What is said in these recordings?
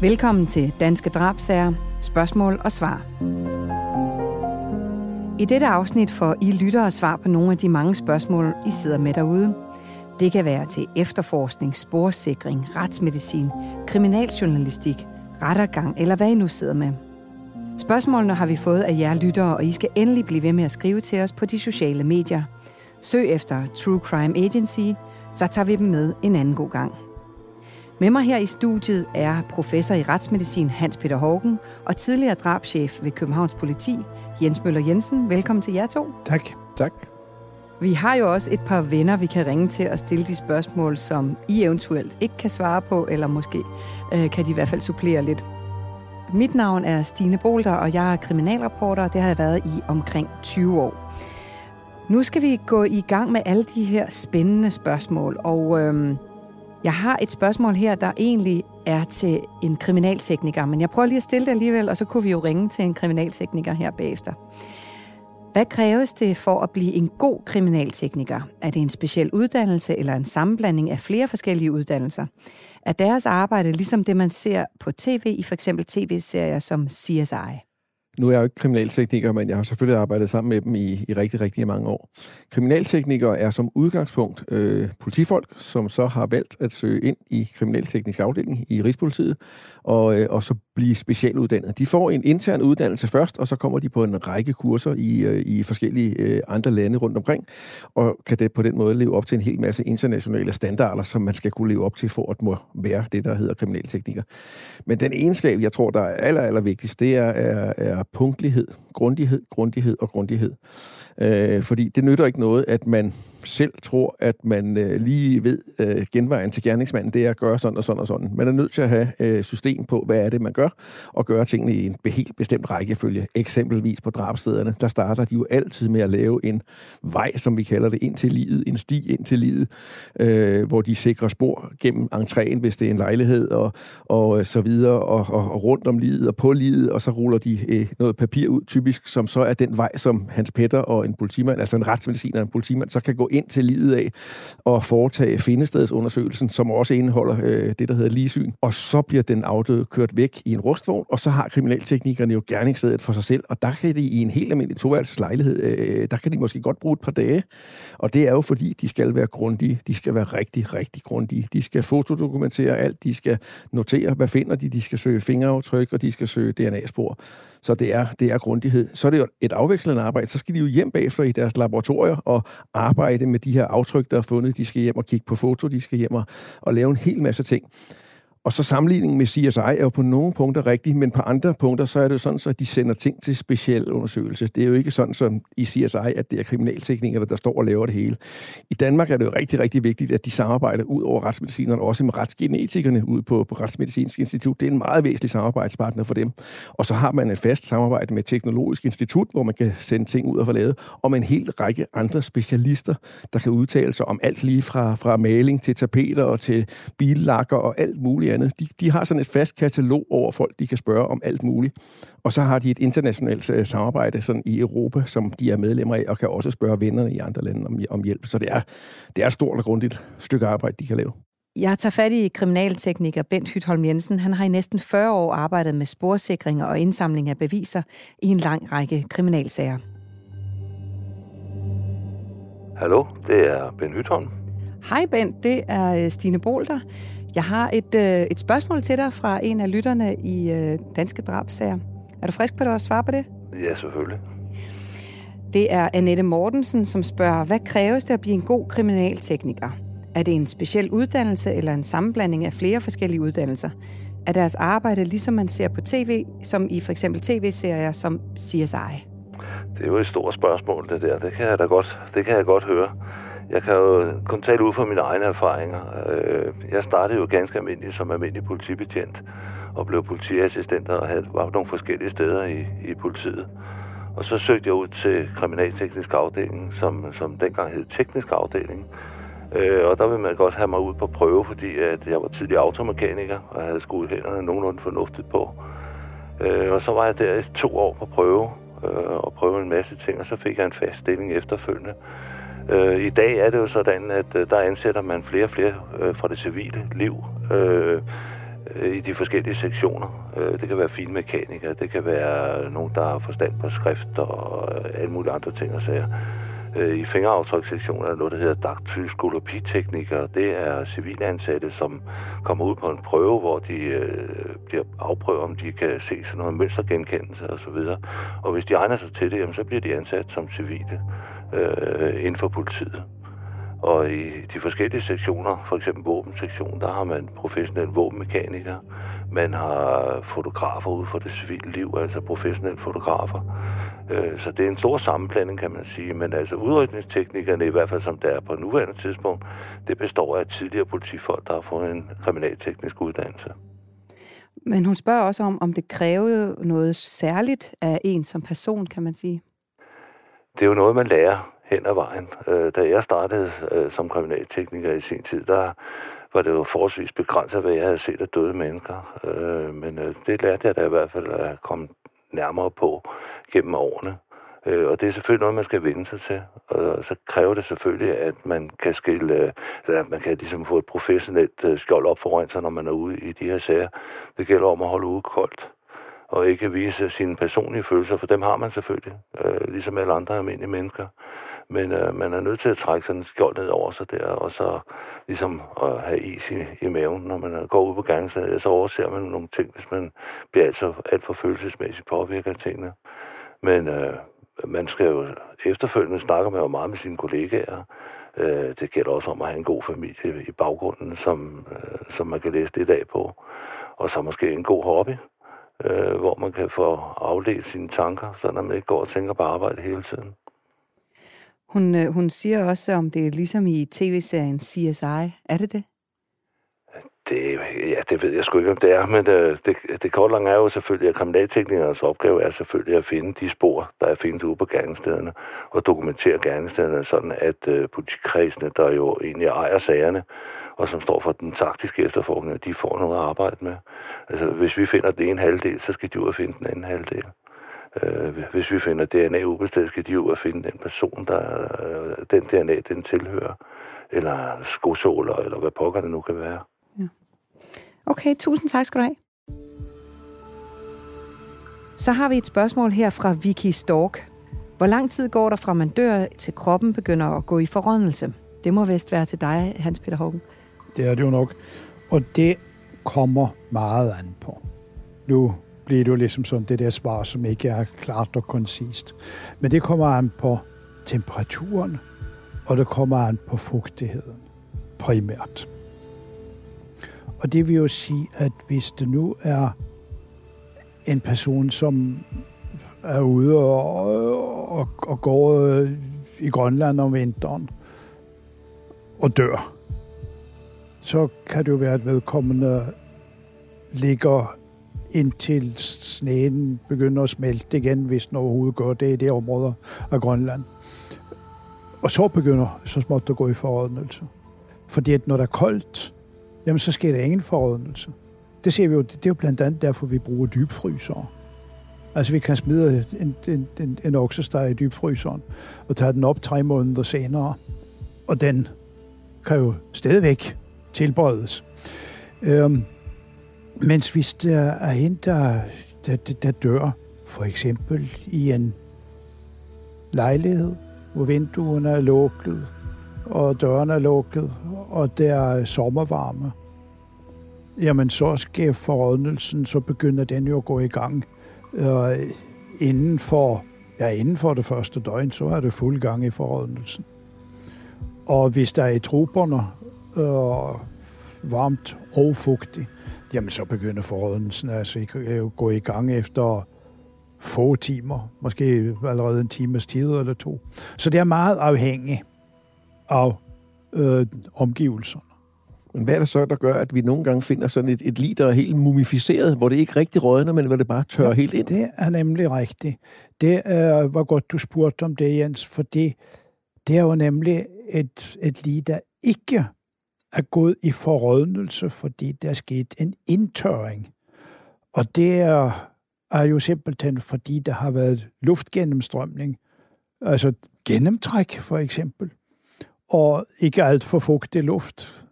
Velkommen til Danske Drabsager, spørgsmål og svar. I dette afsnit får I lyttere svar på nogle af de mange spørgsmål, I sidder med derude. Det kan være til efterforskning, sporsikring, retsmedicin, kriminaljournalistik, rettergang eller hvad I nu sidder med. Spørgsmålene har vi fået af jer lyttere, og I skal endelig blive ved med at skrive til os på de sociale medier. Søg efter True Crime Agency, så tager vi dem med en anden god gang. Med mig her i studiet er professor i retsmedicin Hans Peter Hågen og tidligere drabschef ved Københavns Politi, Jens Møller Jensen. Velkommen til jer to. Tak. Tak. Vi har jo også et par venner, vi kan ringe til og stille de spørgsmål, som I eventuelt ikke kan svare på, eller måske øh, kan de i hvert fald supplere lidt. Mit navn er Stine Bolter, og jeg er kriminalreporter, og det har jeg været i omkring 20 år. Nu skal vi gå i gang med alle de her spændende spørgsmål, og øhm, jeg har et spørgsmål her, der egentlig er til en kriminaltekniker, men jeg prøver lige at stille det alligevel, og så kunne vi jo ringe til en kriminaltekniker her bagefter. Hvad kræves det for at blive en god kriminaltekniker? Er det en speciel uddannelse eller en sammenblanding af flere forskellige uddannelser? Er deres arbejde ligesom det, man ser på tv i for eksempel tv-serier som CSI? Nu er jeg jo ikke kriminaltekniker, men jeg har selvfølgelig arbejdet sammen med dem i, i rigtig, rigtig mange år. Kriminalteknikere er som udgangspunkt øh, politifolk, som så har valgt at søge ind i kriminalteknisk afdeling i Rigspolitiet, og, øh, og så blive specialuddannet. De får en intern uddannelse først, og så kommer de på en række kurser i, øh, i forskellige øh, andre lande rundt omkring, og kan det på den måde leve op til en hel masse internationale standarder, som man skal kunne leve op til for at må være det, der hedder kriminaltekniker. Men den egenskab, jeg tror, der er aller, aller vigtigst, det er, er, er punktlighed, grundighed, grundighed og grundighed. Øh, fordi det nytter ikke noget, at man selv tror, at man øh, lige ved øh, genvejen til gerningsmanden, det er at gøre sådan og sådan og sådan. Man er nødt til at have øh, system på, hvad er det, man gør, og gøre tingene i en helt bestemt rækkefølge. Eksempelvis på drabstederne, der starter de jo altid med at lave en vej, som vi kalder det, ind til livet, en sti ind til livet, øh, hvor de sikrer spor gennem entréen, hvis det er en lejlighed, og, og øh, så videre, og, og, og rundt om livet og på livet, og så ruller de øh, noget papir ud, typisk, som så er den vej, som Hans Petter og en politimand, altså en retsmediciner og en politimand, så kan gå ind til livet af og foretage findestedsundersøgelsen, som også indeholder øh, det, der hedder ligesyn. Og så bliver den afdøde kørt væk i en rustvogn, og så har kriminalteknikerne jo gerningsstedet for sig selv, og der kan de i en helt almindelig toværelseslejlighed, øh, der kan de måske godt bruge et par dage. Og det er jo fordi, de skal være grundige. De skal være rigtig, rigtig grundige. De skal fotodokumentere alt. De skal notere, hvad finder de. De skal søge fingeraftryk, og de skal søge DNA-spor. Så det er, det er grundighed. Så er det jo et afvekslende arbejde. Så skal de jo hjem bagefter i deres laboratorier og arbejde med de her aftryk, der er fundet. De skal hjem og kigge på foto, de skal hjem og, og lave en hel masse ting. Og så sammenligningen med CSI er jo på nogle punkter rigtig, men på andre punkter, så er det jo sådan, så de sender ting til speciel undersøgelse. Det er jo ikke sådan som i CSI, at det er kriminalteknikere, der står og laver det hele. I Danmark er det jo rigtig, rigtig vigtigt, at de samarbejder ud over retsmedicinerne, også med retsgenetikerne ude på, på Retsmedicinsk Institut. Det er en meget væsentlig samarbejdspartner for dem. Og så har man et fast samarbejde med Teknologisk Institut, hvor man kan sende ting ud og få lavet, og med en hel række andre specialister, der kan udtale sig om alt lige fra, fra maling til tapeter og til billakker og alt muligt andet. De, de har sådan et fast katalog over folk, de kan spørge om alt muligt. Og så har de et internationalt uh, samarbejde sådan i Europa, som de er medlemmer af, og kan også spørge vennerne i andre lande om, om hjælp. Så det er, det er et stort og grundigt stykke arbejde, de kan lave. Jeg tager fat i kriminaltekniker Bent Hytholm Jensen. Han har i næsten 40 år arbejdet med sporsikring og indsamling af beviser i en lang række kriminalsager. Hallo, det er Ben Hytholm. Hej Bent, det er øh, Stine Bolter. Jeg har et, øh, et spørgsmål til dig fra en af lytterne i øh, Danske Drabsager. Er du frisk på det at svare på det? Ja, selvfølgelig. Det er Annette Mortensen, som spørger, hvad kræves det at blive en god kriminaltekniker? Er det en speciel uddannelse eller en sammenblanding af flere forskellige uddannelser? Er deres arbejde ligesom man ser på tv, som i for eksempel tv-serier som CSI? Det er jo et stort spørgsmål, det der. Det kan jeg da godt, det kan jeg godt høre. Jeg kan jo kun tale ud fra mine egne erfaringer. Øh, jeg startede jo ganske almindeligt som almindelig politibetjent og blev politiassistent og havde, var nogle forskellige steder i, i politiet. Og så søgte jeg ud til kriminalteknisk afdeling, som, som dengang hed teknisk afdeling. Øh, og der ville man godt have mig ud på prøve, fordi at jeg var tidlig automekaniker og havde skudt hænderne nogenlunde fornuftigt på. Øh, og så var jeg der i to år på prøve øh, og prøvede en masse ting, og så fik jeg en fast stilling efterfølgende. Øh, I dag er det jo sådan, at øh, der ansætter man flere og flere øh, fra det civile liv. Øh, øh i de forskellige sektioner. Øh, det kan være finmekanikere, det kan være nogen, der har forstand på skrift og øh, alle mulige andre ting og sager. Øh, I fingeraftrykssektionen er der noget, der hedder daktyloskopiteknikere. Det er civilansatte, som kommer ud på en prøve, hvor de øh, bliver afprøvet, om de kan se sådan noget mønstergenkendelse osv. Og, og hvis de egner sig til det, jamen, så bliver de ansat som civile øh, inden for politiet. Og i de forskellige sektioner, for eksempel våbensektionen, der har man professionelle våbenmekanikere. Man har fotografer ude for det civile liv, altså professionelle fotografer. Øh, så det er en stor sammenblanding, kan man sige. Men altså udrykningsteknikerne, i hvert fald som det er på nuværende tidspunkt, det består af tidligere politifolk, der har fået en kriminalteknisk uddannelse. Men hun spørger også om, om det kræver noget særligt af en som person, kan man sige. Det er jo noget, man lærer hen ad vejen. Øh, da jeg startede øh, som kriminaltekniker i sin tid, der var det jo forholdsvis begrænset, hvad jeg havde set af døde mennesker. Øh, men øh, det lærte jeg da i hvert fald at komme nærmere på gennem årene. Øh, og det er selvfølgelig noget, man skal vende sig til. Og så kræver det selvfølgelig, at man kan skille, øh, eller man kan ligesom få et professionelt øh, skjold op foran sig, når man er ude i de her sager. Det gælder om at holde ude koldt og ikke vise sine personlige følelser, for dem har man selvfølgelig, øh, ligesom alle andre almindelige mennesker. Men øh, man er nødt til at trække sådan en skjold ned over sig der, og så ligesom at have is i, i maven, når man går ud på gangen, så, så overser man nogle ting, hvis man bliver altså alt for følelsesmæssigt påvirket af tingene. Men øh, man skal jo efterfølgende snakke med meget med sine kollegaer. Øh, det gælder også om at have en god familie i baggrunden, som, øh, som man kan læse lidt af på. Og så måske en god hobby, øh, hvor man kan få afledt sine tanker, så man ikke går og tænker på arbejde hele tiden. Hun, øh, hun siger også, om det er ligesom i tv-serien CSI. Er det det? Det, ja, det ved jeg sgu ikke, om det er, men øh, det, det korte lange er jo selvfølgelig, at kriminalteknikernes opgave er selvfølgelig at finde de spor, der er findes ude på gerningsstederne, og dokumentere gerningsstederne, sådan at øh, politikredsene, der jo egentlig ejer sagerne, og som står for den taktiske efterforskning, de får noget at arbejde med. Altså, hvis vi finder den ene halvdel, så skal de ud og finde den anden halvdel. Øh, hvis vi finder DNA ubestemt, skal de ud og finde den person, der øh, den DNA, den tilhører. Eller skosåler, eller hvad pokker det nu kan være. Ja. Okay, tusind tak skal du have. Så har vi et spørgsmål her fra Vicky Stork. Hvor lang tid går der fra man dør, til kroppen begynder at gå i forrådnelse? Det må vist være til dig, Hans Peter Hågen. Det er det jo nok. Og det kommer meget an på. Nu bliver det jo ligesom sådan det der svar, som ikke er klart og koncist. Men det kommer an på temperaturen, og det kommer an på fugtigheden primært. Og det vil jo sige, at hvis det nu er en person, som er ude og, og, og går i Grønland om vinteren og dør, så kan det jo være, at vedkommende ligger indtil sneen begynder at smelte igen, hvis den overhovedet gør det i det område af Grønland. Og så begynder så småt at gå i forrådnelse. Fordi at når der er koldt, jamen så sker der ingen forrådnelse. Det ser vi jo, det er jo blandt andet derfor, vi bruger dybfrysere. Altså vi kan smide en, en, en, en oksesteg i dybfryseren og tage den op tre måneder senere. Og den kan jo stadigvæk tilberedes. Øhm, mens hvis der er en, der, der, der dør, for eksempel i en lejlighed, hvor vinduerne er lukket, og dørene er lukket, og der er sommervarme, jamen så sker forrådnelsen, så begynder den jo at gå i gang. Øh, inden for, ja, inden for det første døgn, så er det fuld gang i forrådnelsen. Og hvis der er i truperne øh, varmt og fugtigt, jamen så begynder forrådelsen altså at gå i gang efter få timer, måske allerede en times tid eller to. Så det er meget afhængigt af øh, omgivelserne. Men hvad er det så, der gør, at vi nogle gange finder sådan et, et lig, der er helt mumificeret, hvor det ikke rigtig rådner, men hvor det bare tørrer ja, helt ind? Det er nemlig rigtigt. Det er, var godt, du spurgte om det, Jens, fordi det er jo nemlig et, et lig, der ikke er gået i forrådnelse, fordi der er sket en indtørring. Og det er, er jo simpelthen, fordi der har været luftgennemstrømning, altså gennemtræk for eksempel, og ikke alt for fugtig luft.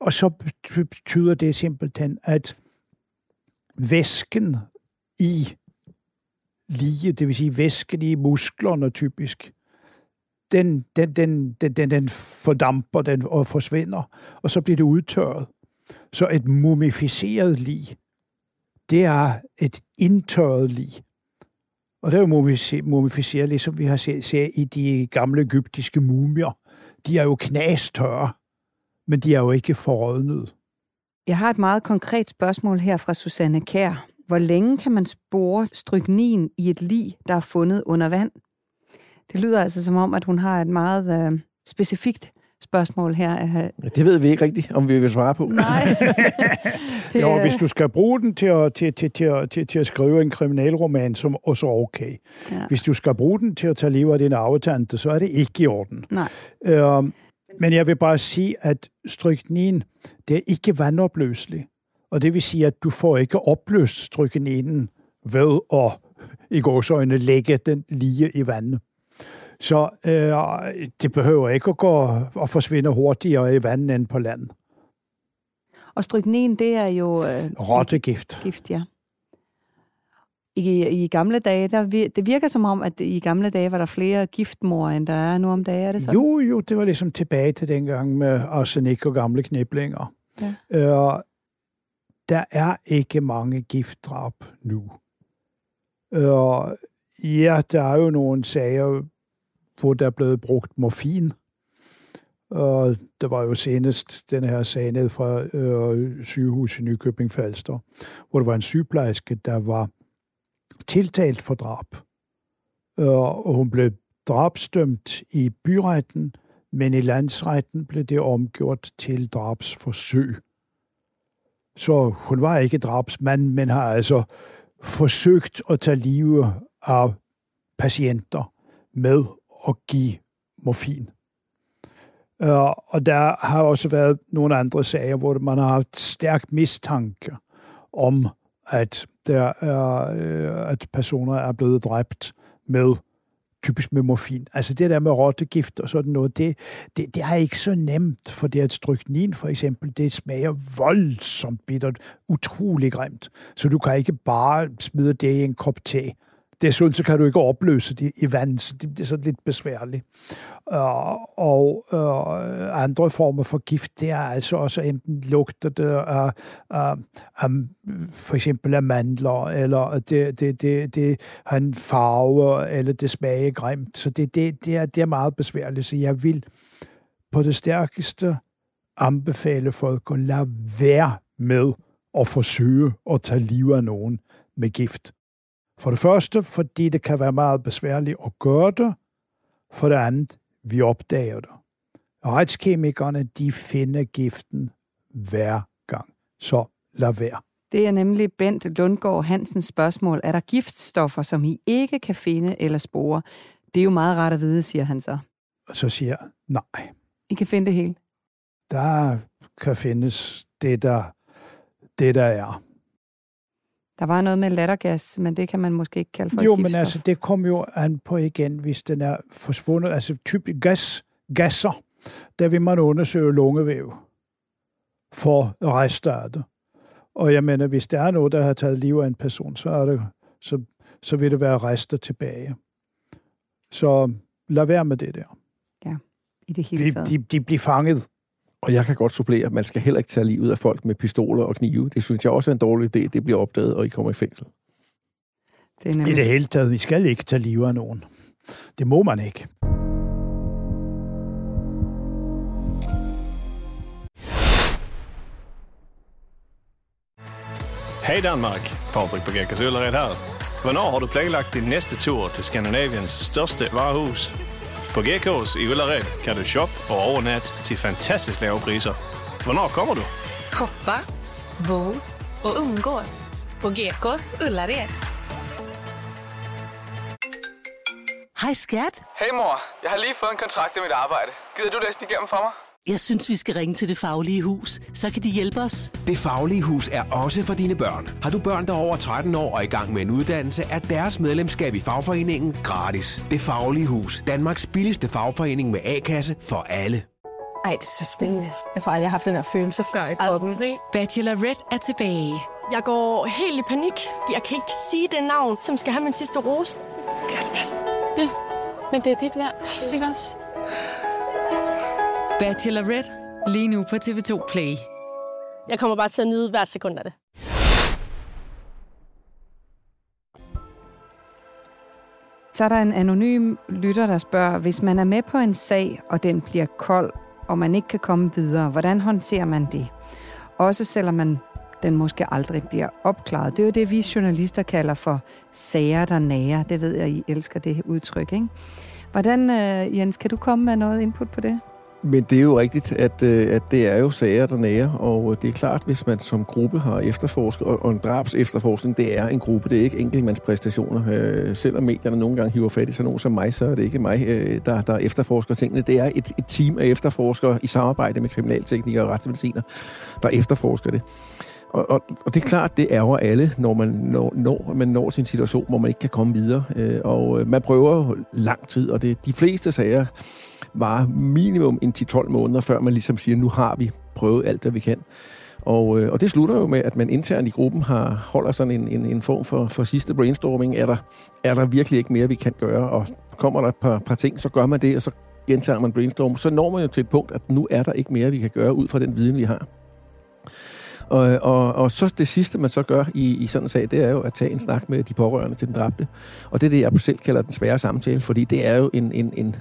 Og så betyder det simpelthen, at væsken i lige, det vil sige væsken i musklerne typisk, den, den, den, den, den, den fordamper den og forsvinder, og så bliver det udtørret. Så et mumificeret lig, det er et indtørret lig. Og det er jo mumificeret, ligesom vi har set, set i de gamle egyptiske mumier. De er jo knastørre, men de er jo ikke forrådnet. Jeg har et meget konkret spørgsmål her fra Susanne Kær. Hvor længe kan man spore stryknin i et lig, der er fundet under vand? Det lyder altså som om, at hun har et meget øh, specifikt spørgsmål her. Det ved vi ikke rigtigt, om vi vil svare på. Nej. det, jo, hvis du skal bruge den til at, til, til, til, til, til at skrive en kriminalroman, som også er okay. Ja. Hvis du skal bruge den til at tage livet af din arvetante, så er det ikke i orden. Nej. Øhm, men jeg vil bare sige, at stryknin, det er ikke vandopløseligt. Og det vil sige, at du får ikke opløst strykninen ved at i gåsøjne lægge den lige i vandet. Så øh, det behøver ikke at gå og forsvinde hurtigere i vandet end på land. Og stryknin, det er jo... Øh, Rottegift. Gift, ja. I, I gamle dage, der, det virker som om, at i gamle dage var der flere giftmor, end der er nu om dagen. Er det sådan? Jo, jo, det var ligesom tilbage til dengang med arsenik og gamle kniblinger. Ja. Øh, der er ikke mange giftdrab nu. Øh, ja, der er jo nogle sager, hvor der er blevet brugt morfin. Og der var jo senest den her sag ned fra øh, sygehuset i Nykøbing Falster, hvor der var en sygeplejerske, der var tiltalt for drab. Øh, og hun blev drabstømt i byretten, men i landsretten blev det omgjort til drabsforsøg. Så hun var ikke drabsmand, men har altså forsøgt at tage livet af patienter med at give morfin. Øh, og der har også været nogle andre sager, hvor man har haft stærk mistanke om, at, der er, øh, at personer er blevet dræbt med typisk med morfin. Altså det der med rottegift og sådan noget, det, det, det er ikke så nemt, for det at stryknin for eksempel, det smager voldsomt bittert, utrolig grimt. Så du kan ikke bare smide det i en kop te Desuden så kan du ikke opløse det i vand, så det, det er så lidt besværligt. Uh, og uh, andre former for gift, det er altså også enten lugter det af, af, af for eksempel af mandler, eller det, det, det, det har en farve, eller det smager grimt. Så det, det, det, er, det er meget besværligt, så jeg vil på det stærkeste anbefale folk at lade være med at forsøge at tage liv af nogen med gift. For det første, fordi det kan være meget besværligt at gøre det. For det andet, vi opdager det. Retskemikerne, de finder giften hver gang. Så lad være. Det er nemlig Bent Lundgaard Hansens spørgsmål. Er der giftstoffer, som I ikke kan finde eller spore? Det er jo meget rart at vide, siger han så. Og så siger jeg, nej. I kan finde det hele? Der kan findes det, der, det, der er. Der var noget med lattergas, men det kan man måske ikke kalde for Jo, men altså, det kom jo an på igen, hvis den er forsvundet. Altså, typisk gas, gasser, der vil man undersøge lungevæv for rester af det. Og jeg mener, hvis der er noget, der har taget liv af en person, så, er det, så, så vil det være rester tilbage. Så lad være med det der. Ja, i det hele taget. De, de, de bliver fanget. Og jeg kan godt supplere, man skal heller ikke tage livet af folk med pistoler og knive. Det synes jeg også er en dårlig idé. Det bliver opdaget, og I kommer i fængsel. Det er nemlig... I det hele taget, vi skal ikke tage livet af nogen. Det må man ikke. Hej Danmark, Patrick Bagekas Øllered her. Hvornår har du planlagt din næste tur til Skandinaviens største varehus? På Gekås i Ullared kan du shoppe og overnatte til fantastisk lave priser. Hvornår kommer du? Shoppa, bo och umgås på Gekås Ullared. Hej skat. Hej mor, jeg har lige fået en kontrakt i mit arbejde. Gider du læse den igennem for mig? Jeg synes, vi skal ringe til Det Faglige Hus. Så kan de hjælpe os. Det Faglige Hus er også for dine børn. Har du børn, der er over 13 år og i gang med en uddannelse, er deres medlemskab i fagforeningen gratis. Det Faglige Hus. Danmarks billigste fagforening med A-kasse for alle. Ej, det er så spændende. Jeg tror aldrig, jeg har haft den her følelse før i kroppen. Bachelorette er tilbage. Jeg går helt i panik. Jeg kan ikke sige det navn, som skal have min sidste rose. Ja, men det er dit værd. Ikke også? Bachelorette. Lige nu på TV2 Play. Jeg kommer bare til at nyde hvert sekund af det. Så er der en anonym lytter, der spørger, hvis man er med på en sag, og den bliver kold, og man ikke kan komme videre, hvordan håndterer man det? Også selvom man den måske aldrig bliver opklaret. Det er jo det, vi journalister kalder for sager, der nærer. Det ved jeg, I elsker det udtryk, ikke? Hvordan, øh, Jens, kan du komme med noget input på det? Men det er jo rigtigt, at, øh, at det er jo sager, der nærer, og det er klart, hvis man som gruppe har efterforsket, og en drabs efterforskning, det er en gruppe, det er ikke enkeltmandspræstationer. Øh, selvom medierne nogle gange hiver fat i sådan nogen som mig, så er det ikke mig, øh, der, der efterforsker tingene. Det er et, et team af efterforskere i samarbejde med kriminalteknikere og retsmediciner, der efterforsker det. Og, og, og det er klart, det ærger alle, når man når, når, man når sin situation, hvor man ikke kan komme videre. Øh, og øh, man prøver lang tid, og det, de fleste sager var minimum en 10-12 måneder, før man ligesom siger, nu har vi prøvet alt, hvad vi kan. Og, øh, og det slutter jo med, at man internt i gruppen har holder sådan en, en, en form for, for sidste brainstorming. Er der, er der virkelig ikke mere, vi kan gøre? Og kommer der et par, par ting, så gør man det, og så gentager man brainstorm. Så når man jo til et punkt, at nu er der ikke mere, vi kan gøre ud fra den viden, vi har. Og, og, og så det sidste, man så gør i, i sådan en sag, det er jo at tage en snak med de pårørende til den dræbte. Og det er det, jeg selv kalder den svære samtale, fordi det er jo en, en, en,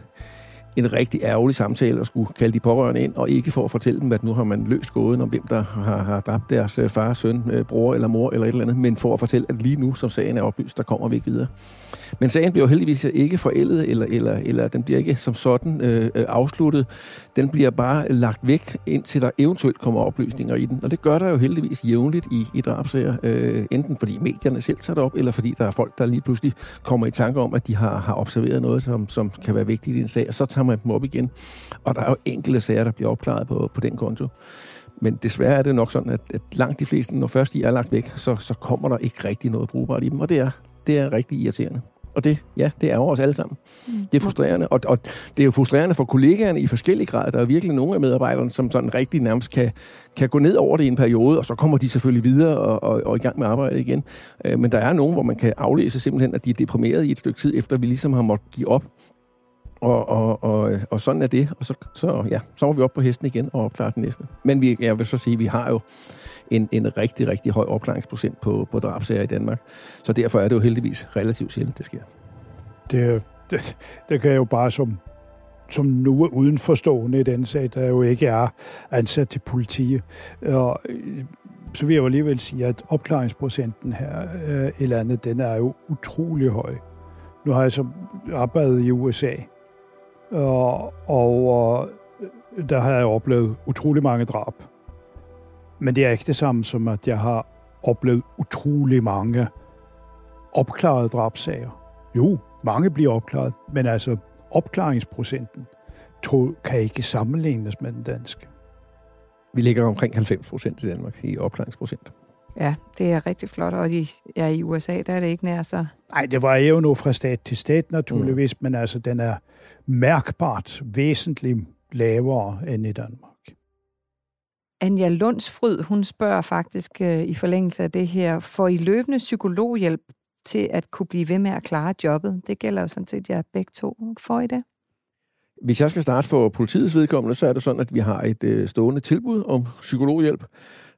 en rigtig ærgerlig samtale at skulle kalde de pårørende ind, og ikke for at fortælle dem, at nu har man løst gåden om, hvem der har, har dræbt deres øh, far, søn, øh, bror eller mor eller et eller andet, men for at fortælle, at lige nu, som sagen er oplyst, der kommer vi ikke videre. Men sagen bliver heldigvis ikke forældet, eller, eller, eller den bliver ikke som sådan øh, øh, afsluttet. Den bliver bare lagt væk, indtil der eventuelt kommer oplysninger i den. Og det gør der jo heldigvis jævnligt i, i drabsager. Øh, enten fordi medierne selv tager det op, eller fordi der er folk, der lige pludselig kommer i tanke om, at de har, har observeret noget, som, som kan være vigtigt i en sag, og så tager man dem op igen. Og der er jo enkelte sager, der bliver opklaret på, på den konto. Men desværre er det nok sådan, at, at langt de fleste, når først de er lagt væk, så, så kommer der ikke rigtig noget brugbart i dem, og det er, det er rigtig irriterende. Og det, ja, det er over os alle sammen. Mm. Det er frustrerende, og, og det er jo frustrerende for kollegaerne i forskellige grader. Der er virkelig nogle af medarbejderne, som sådan rigtig nærmest kan, kan gå ned over det i en periode, og så kommer de selvfølgelig videre og, og, og i gang med arbejde igen. Øh, men der er nogen, hvor man kan aflæse simpelthen, at de er deprimeret i et stykke tid, efter vi ligesom har måttet give op. Og, og, og, og sådan er det. Og så, så, ja, så var vi op på hesten igen og opklare den næste. Men vi, jeg vil så sige, at vi har jo en, en rigtig, rigtig høj opklaringsprocent på, på drabsager i Danmark. Så derfor er det jo heldigvis relativt sjældent, det sker. Det, det, det kan jo bare som, som nu er udenforstående i den sag, der jo ikke er ansat til politiet. Og, øh, så vil jeg jo alligevel sige, at opklaringsprocenten her øh, i landet, den er jo utrolig høj. Nu har jeg så arbejdet i USA, og, og øh, der har jeg oplevet utrolig mange drab. Men det er ikke det samme som, at jeg har oplevet utrolig mange opklarede drabsager. Jo, mange bliver opklaret, men altså opklaringsprocenten tror, kan ikke sammenlignes med den danske. Vi ligger omkring 90 procent i Danmark i opklaringsprocent. Ja, det er rigtig flot, og i, ja, i USA, der er det ikke nær så... Nej, det var jo nu fra stat til stat naturligvis, mm. men altså den er mærkbart væsentligt lavere end i Danmark. Anja Lundsfryd, hun spørger faktisk øh, i forlængelse af det her, får I løbende psykologhjælp til at kunne blive ved med at klare jobbet? Det gælder jo sådan set jer begge to. Får I det? Hvis jeg skal starte for politiets vedkommende, så er det sådan, at vi har et øh, stående tilbud om psykologhjælp.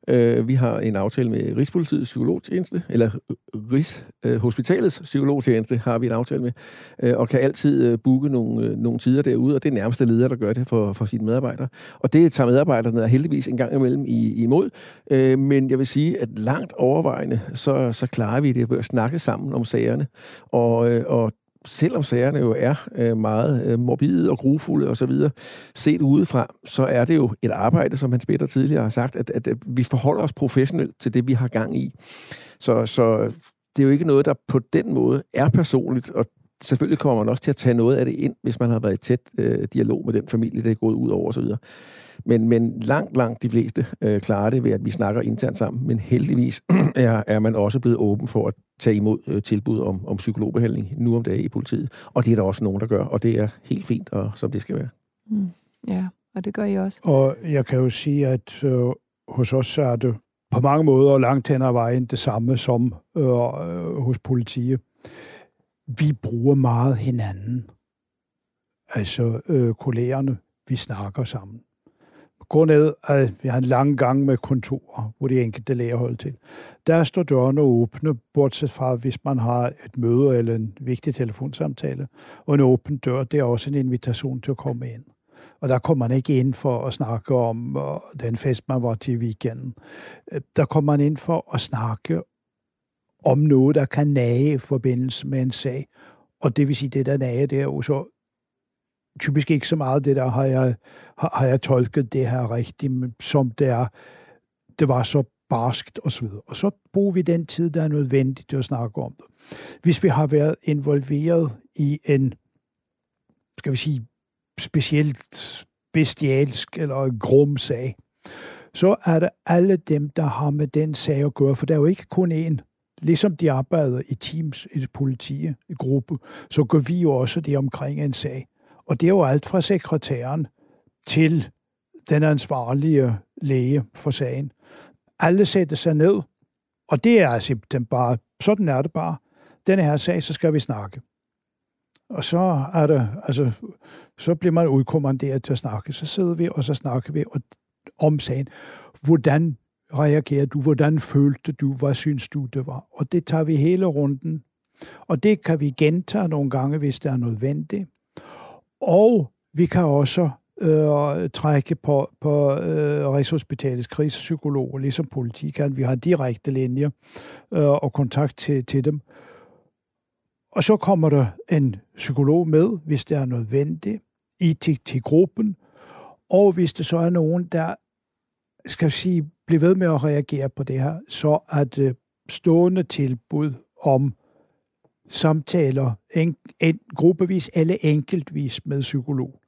Øh, vi har en aftale med Rigspolitiets psykologtjeneste, eller øh, Rigshospitalets øh, psykologtjeneste har vi en aftale med, øh, og kan altid øh, booke nogle, øh, nogle tider derude, og det er nærmeste leder, der gør det for, for sine medarbejdere. Og det tager medarbejderne heldigvis en gang imellem i, imod, øh, men jeg vil sige, at langt overvejende, så, så klarer vi det ved at snakke sammen om sagerne, og, øh, og selvom sagerne jo er øh, meget øh, morbide og grufulde osv., set udefra, så er det jo et arbejde, som Hans Peter tidligere har sagt, at, at, at vi forholder os professionelt til det, vi har gang i. Så, så det er jo ikke noget, der på den måde er personligt, og selvfølgelig kommer man også til at tage noget af det ind, hvis man har været i tæt øh, dialog med den familie, det er gået ud over osv. Men, men langt, langt de fleste øh, klarer det ved, at vi snakker internt sammen. Men heldigvis er, er man også blevet åben for at tage imod øh, tilbud om, om psykologbehandling nu om dagen i politiet. Og det er der også nogen, der gør, og det er helt fint, og som det skal være. Mm. Ja, og det gør I også. Og jeg kan jo sige, at øh, hos os er det på mange måder langt hen ad vejen det samme som øh, øh, hos politiet. Vi bruger meget hinanden. Altså øh, kollegerne, vi snakker sammen. Gå ned, at vi har en lang gang med kontorer, hvor de enkelte læger holder til. Der står dørene åbne, bortset fra, hvis man har et møde eller en vigtig telefonsamtale. Og en åben dør, det er også en invitation til at komme ind. Og der kommer man ikke ind for at snakke om øh, den fest, man var til i weekenden. Øh, der kommer man ind for at snakke om noget, der kan nage i forbindelse med en sag. Og det vil sige, det der nage, det er jo så typisk ikke så meget det der, har jeg, har, har jeg tolket det her rigtigt, som det er. Det var så barskt og så videre. Og så bruger vi den tid, der er nødvendigt til at snakke om det. Hvis vi har været involveret i en, skal vi sige, specielt bestialsk eller grum sag, så er det alle dem, der har med den sag at gøre, for der er jo ikke kun én. Ligesom de arbejder i teams, i politiet, i gruppe, så gør vi jo også det omkring en sag. Og det er jo alt fra sekretæren til den ansvarlige læge for sagen. Alle sætter sig ned, og det er simpelthen bare, sådan er det bare. Denne her sag, så skal vi snakke. Og så er det, altså, så bliver man udkommanderet til at snakke. Så sidder vi, og så snakker vi om sagen. Hvordan reagerer du? Hvordan følte du? Hvad synes du, det var? Og det tager vi hele runden. Og det kan vi gentage nogle gange, hvis det er nødvendigt. Og vi kan også øh, trække på, på øh, Rigshospitalets krisepsykologer, ligesom politi kan. Vi har direkte linjer øh, og kontakt til, til dem. Og så kommer der en psykolog med, hvis det er nødvendigt, i til, til gruppen. Og hvis det så er nogen, der skal sige, blive ved med at reagere på det her, så at det stående tilbud om samtaler, en, en, gruppevis eller enkeltvis med psykolog.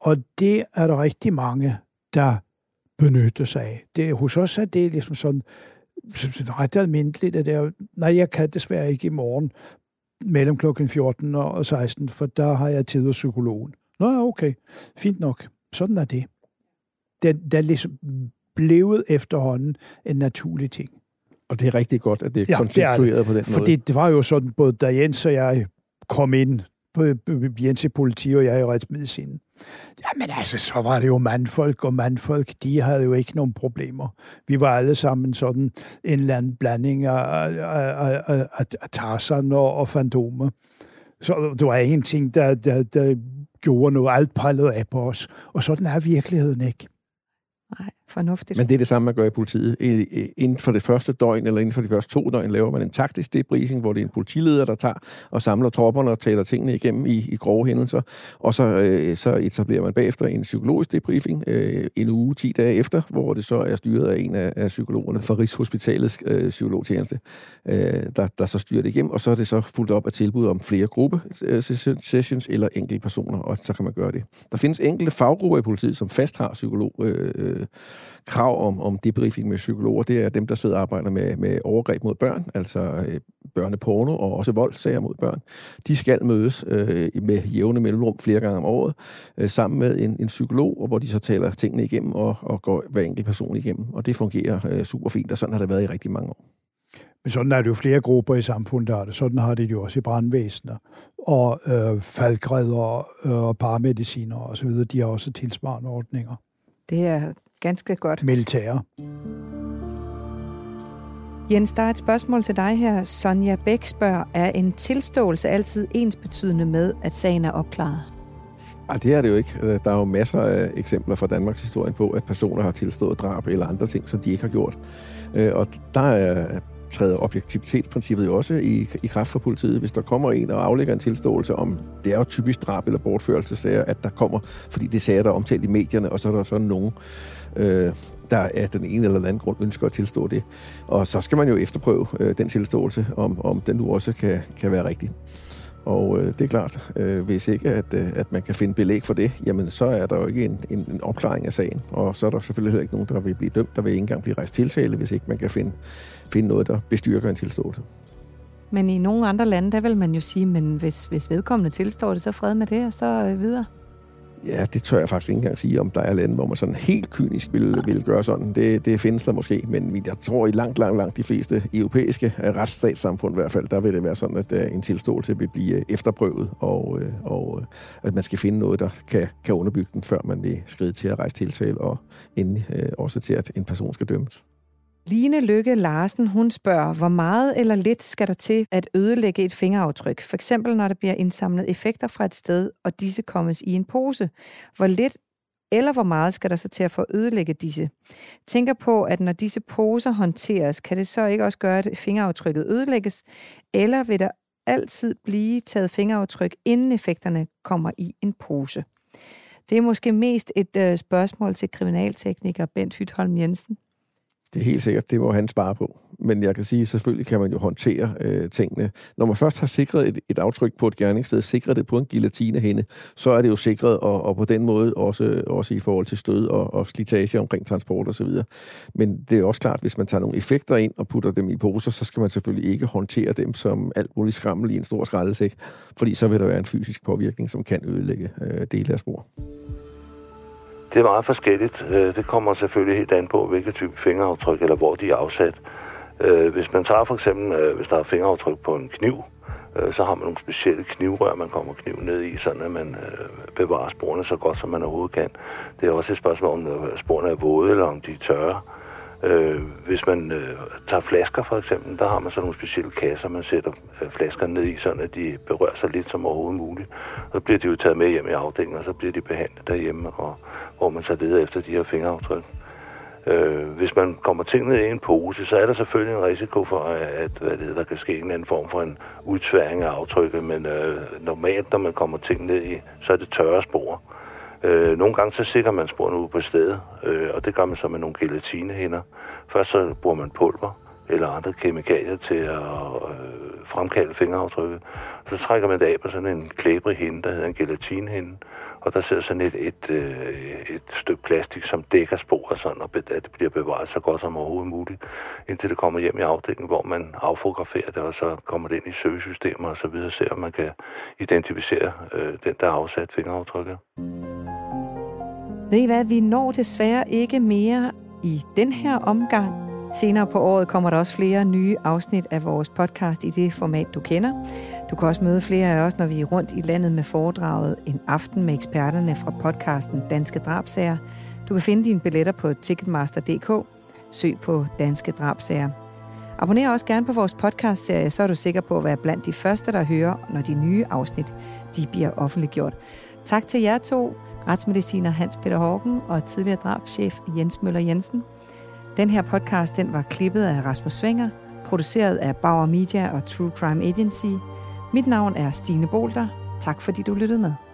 Og det er der rigtig mange, der benytter sig af. Det, hos os er det ligesom sådan, ret almindeligt, at det er, nej, jeg kan desværre ikke i morgen mellem klokken 14 og 16, for der har jeg tid hos psykologen. Nå, okay, fint nok. Sådan er det. Der, der ligesom blevet efterhånden en naturlig ting. Og det er rigtig godt, at det er ja, konceptueret det er det. på den måde. Fordi det var jo sådan, både da Jens og jeg kom ind på Jens i politi, og jeg i retsmedicin. Jamen altså, så var det jo mandfolk, og mandfolk, de havde jo ikke nogen problemer. Vi var alle sammen sådan en eller anden blanding af, af, af, af, af Tarzan og, og fantomer. Så det var en ting, der, der, der gjorde noget, alt prallede af på os. Og sådan er virkeligheden ikke. Nej, fornuftigt. Men det er det samme, man gør i politiet. Inden for det første døgn, eller inden for de første to døgn, laver man en taktisk debriefing, hvor det er en politileder, der tager og samler tropperne og taler tingene igennem i, i grove hændelser. Og så, øh, så etablerer man bagefter en psykologisk debriefing øh, en uge, 10 dage efter, hvor det så er styret af en af, af psykologerne fra Rigshospitalets øh, psykologtjeneste, øh, der, der så styrer det igennem. Og så er det så fuldt op af tilbud om flere gruppe øh, sessions eller enkelte personer, og så kan man gøre det. Der findes enkelte faggrupper i politiet, som fast har psykolog øh, øh, krav om, om debriefing med psykologer. Det er dem, der sidder og arbejder med, med overgreb mod børn, altså øh, børneporno og også voldsager mod børn. De skal mødes øh, med jævne mellemrum flere gange om året, øh, sammen med en, en psykolog, og hvor de så taler tingene igennem og, og går hver enkelt person igennem. Og det fungerer øh, super fint, og sådan har det været i rigtig mange år. Men sådan er det jo flere grupper i samfundet, der har det. Sådan har det jo også i brandvæsenet. Og øh, faldgræder øh, og paramediciner og så videre, de har også tilsvarende ordninger. Det er ganske godt. Militære. Jens, der er et spørgsmål til dig her. Sonja Bæk spørger, er en tilståelse altid ens betydende med, at sagen er opklaret? Ej, det er det jo ikke. Øh, der er jo masser af eksempler fra Danmarks historie på, at personer har tilstået drab eller andre ting, som de ikke har gjort. Øh, og der er træder objektivitetsprincippet jo også i, i kraft for politiet. Hvis der kommer en og aflægger en tilståelse om, det er jo typisk drab eller bortførelsesager, at der kommer, fordi det sager, der er omtalt i medierne, og så er der sådan nogen, øh, der af den ene eller den anden grund ønsker at tilstå det. Og så skal man jo efterprøve øh, den tilståelse, om, om den nu også kan, kan være rigtig. Og øh, det er klart, øh, hvis ikke at, øh, at man kan finde belæg for det, jamen så er der jo ikke en, en, en opklaring af sagen. Og så er der selvfølgelig heller ikke nogen, der vil blive dømt, der vil ikke engang blive rejst tiltale, hvis ikke man kan finde, finde noget, der bestyrker en tilståelse. Men i nogle andre lande, der vil man jo sige, men hvis, hvis vedkommende tilstår det, så fred med det, og så øh, videre. Ja, det tør jeg faktisk ikke engang sige, om der er lande, hvor man sådan helt kynisk vil, vil gøre sådan. Det, det findes der måske, men jeg tror i langt, langt, langt de fleste europæiske øh, retsstatssamfund i hvert fald, der vil det være sådan, at øh, en tilståelse vil blive efterprøvet, og, øh, og at man skal finde noget, der kan, kan underbygge den, før man vil skride til at rejse tiltale, og endelig også til, at en person skal dømmes. Line Lykke Larsen, hun spørger, hvor meget eller lidt skal der til at ødelægge et fingeraftryk? For eksempel når der bliver indsamlet effekter fra et sted, og disse kommes i en pose. Hvor lidt eller hvor meget skal der så til at få ødelægge disse? Tænker på, at når disse poser håndteres, kan det så ikke også gøre, at fingeraftrykket ødelægges? Eller vil der altid blive taget fingeraftryk, inden effekterne kommer i en pose? Det er måske mest et øh, spørgsmål til kriminaltekniker Bent Hytholm Jensen. Det er helt sikkert, det må han spare på. Men jeg kan sige, at selvfølgelig kan man jo håndtere øh, tingene. Når man først har sikret et, et aftryk på et gerningssted, sikret det på en guillotinehænde, så er det jo sikret, og, og på den måde også, også i forhold til stød og, og slitage omkring transport osv. Men det er også klart, hvis man tager nogle effekter ind og putter dem i poser, så skal man selvfølgelig ikke håndtere dem som alt muligt skrammel i en stor skraldesæk, fordi så vil der være en fysisk påvirkning, som kan ødelægge øh, dele af spor. Det er meget forskelligt. Øh, det kommer selvfølgelig helt an på, hvilket type fingeraftryk eller hvor de er afsat. Øh, hvis man tager for eksempel, øh, hvis der er fingeraftryk på en kniv, så har man nogle specielle knivrør, man kommer kniven ned i, sådan at man bevarer sporene så godt, som man overhovedet kan. Det er også et spørgsmål, om sporene er våde eller om de er tørre. Øh, hvis man øh, tager flasker for eksempel, der har man sådan nogle specielle kasser, man sætter øh, flaskerne ned i, sådan at de berører sig lidt som overhovedet muligt. Så bliver de jo taget med hjem i afdelingen, og så bliver de behandlet derhjemme, og hvor man så leder efter de her fingeraftryk. Øh, hvis man kommer tingene i en pose, så er der selvfølgelig en risiko for, at hvad det, der kan ske en eller anden form for en udtværing af aftrykket, men øh, normalt, når man kommer ting ned i, så er det tørre spor. Øh, Øh, nogle gange så sikrer man sporene ud på stedet, øh, og det gør man så med nogle gelatinehænder. Først så bruger man pulver eller andre kemikalier til at øh, fremkalde fingeraftrykket. Så trækker man det af på sådan en klæbrig hinde, der hedder en gelatinehinde. Og der sidder sådan et, et, øh, et stykke plastik, som dækker sporet, sådan, og at det bliver bevaret så godt som overhovedet muligt, indtil det kommer hjem i afdelingen, hvor man affograferer det, og så kommer det ind i søgesystemer og så videre, ser om man kan identificere øh, den, der har afsat fingeraftrykket. Ved I hvad, vi når desværre ikke mere i den her omgang. Senere på året kommer der også flere nye afsnit af vores podcast i det format, du kender. Du kan også møde flere af os, når vi er rundt i landet med foredraget En aften med eksperterne fra podcasten Danske Drabsager. Du kan finde dine billetter på ticketmaster.dk. Søg på Danske Drabsager. Abonner også gerne på vores podcastserie, så er du sikker på at være blandt de første, der hører, når de nye afsnit de bliver offentliggjort. Tak til jer to, retsmediciner Hans Peter Hågen og tidligere drabschef Jens Møller Jensen. Den her podcast den var klippet af Rasmus Svinger, produceret af Bauer Media og True Crime Agency. Mit navn er Stine Bolter. Tak fordi du lyttede med.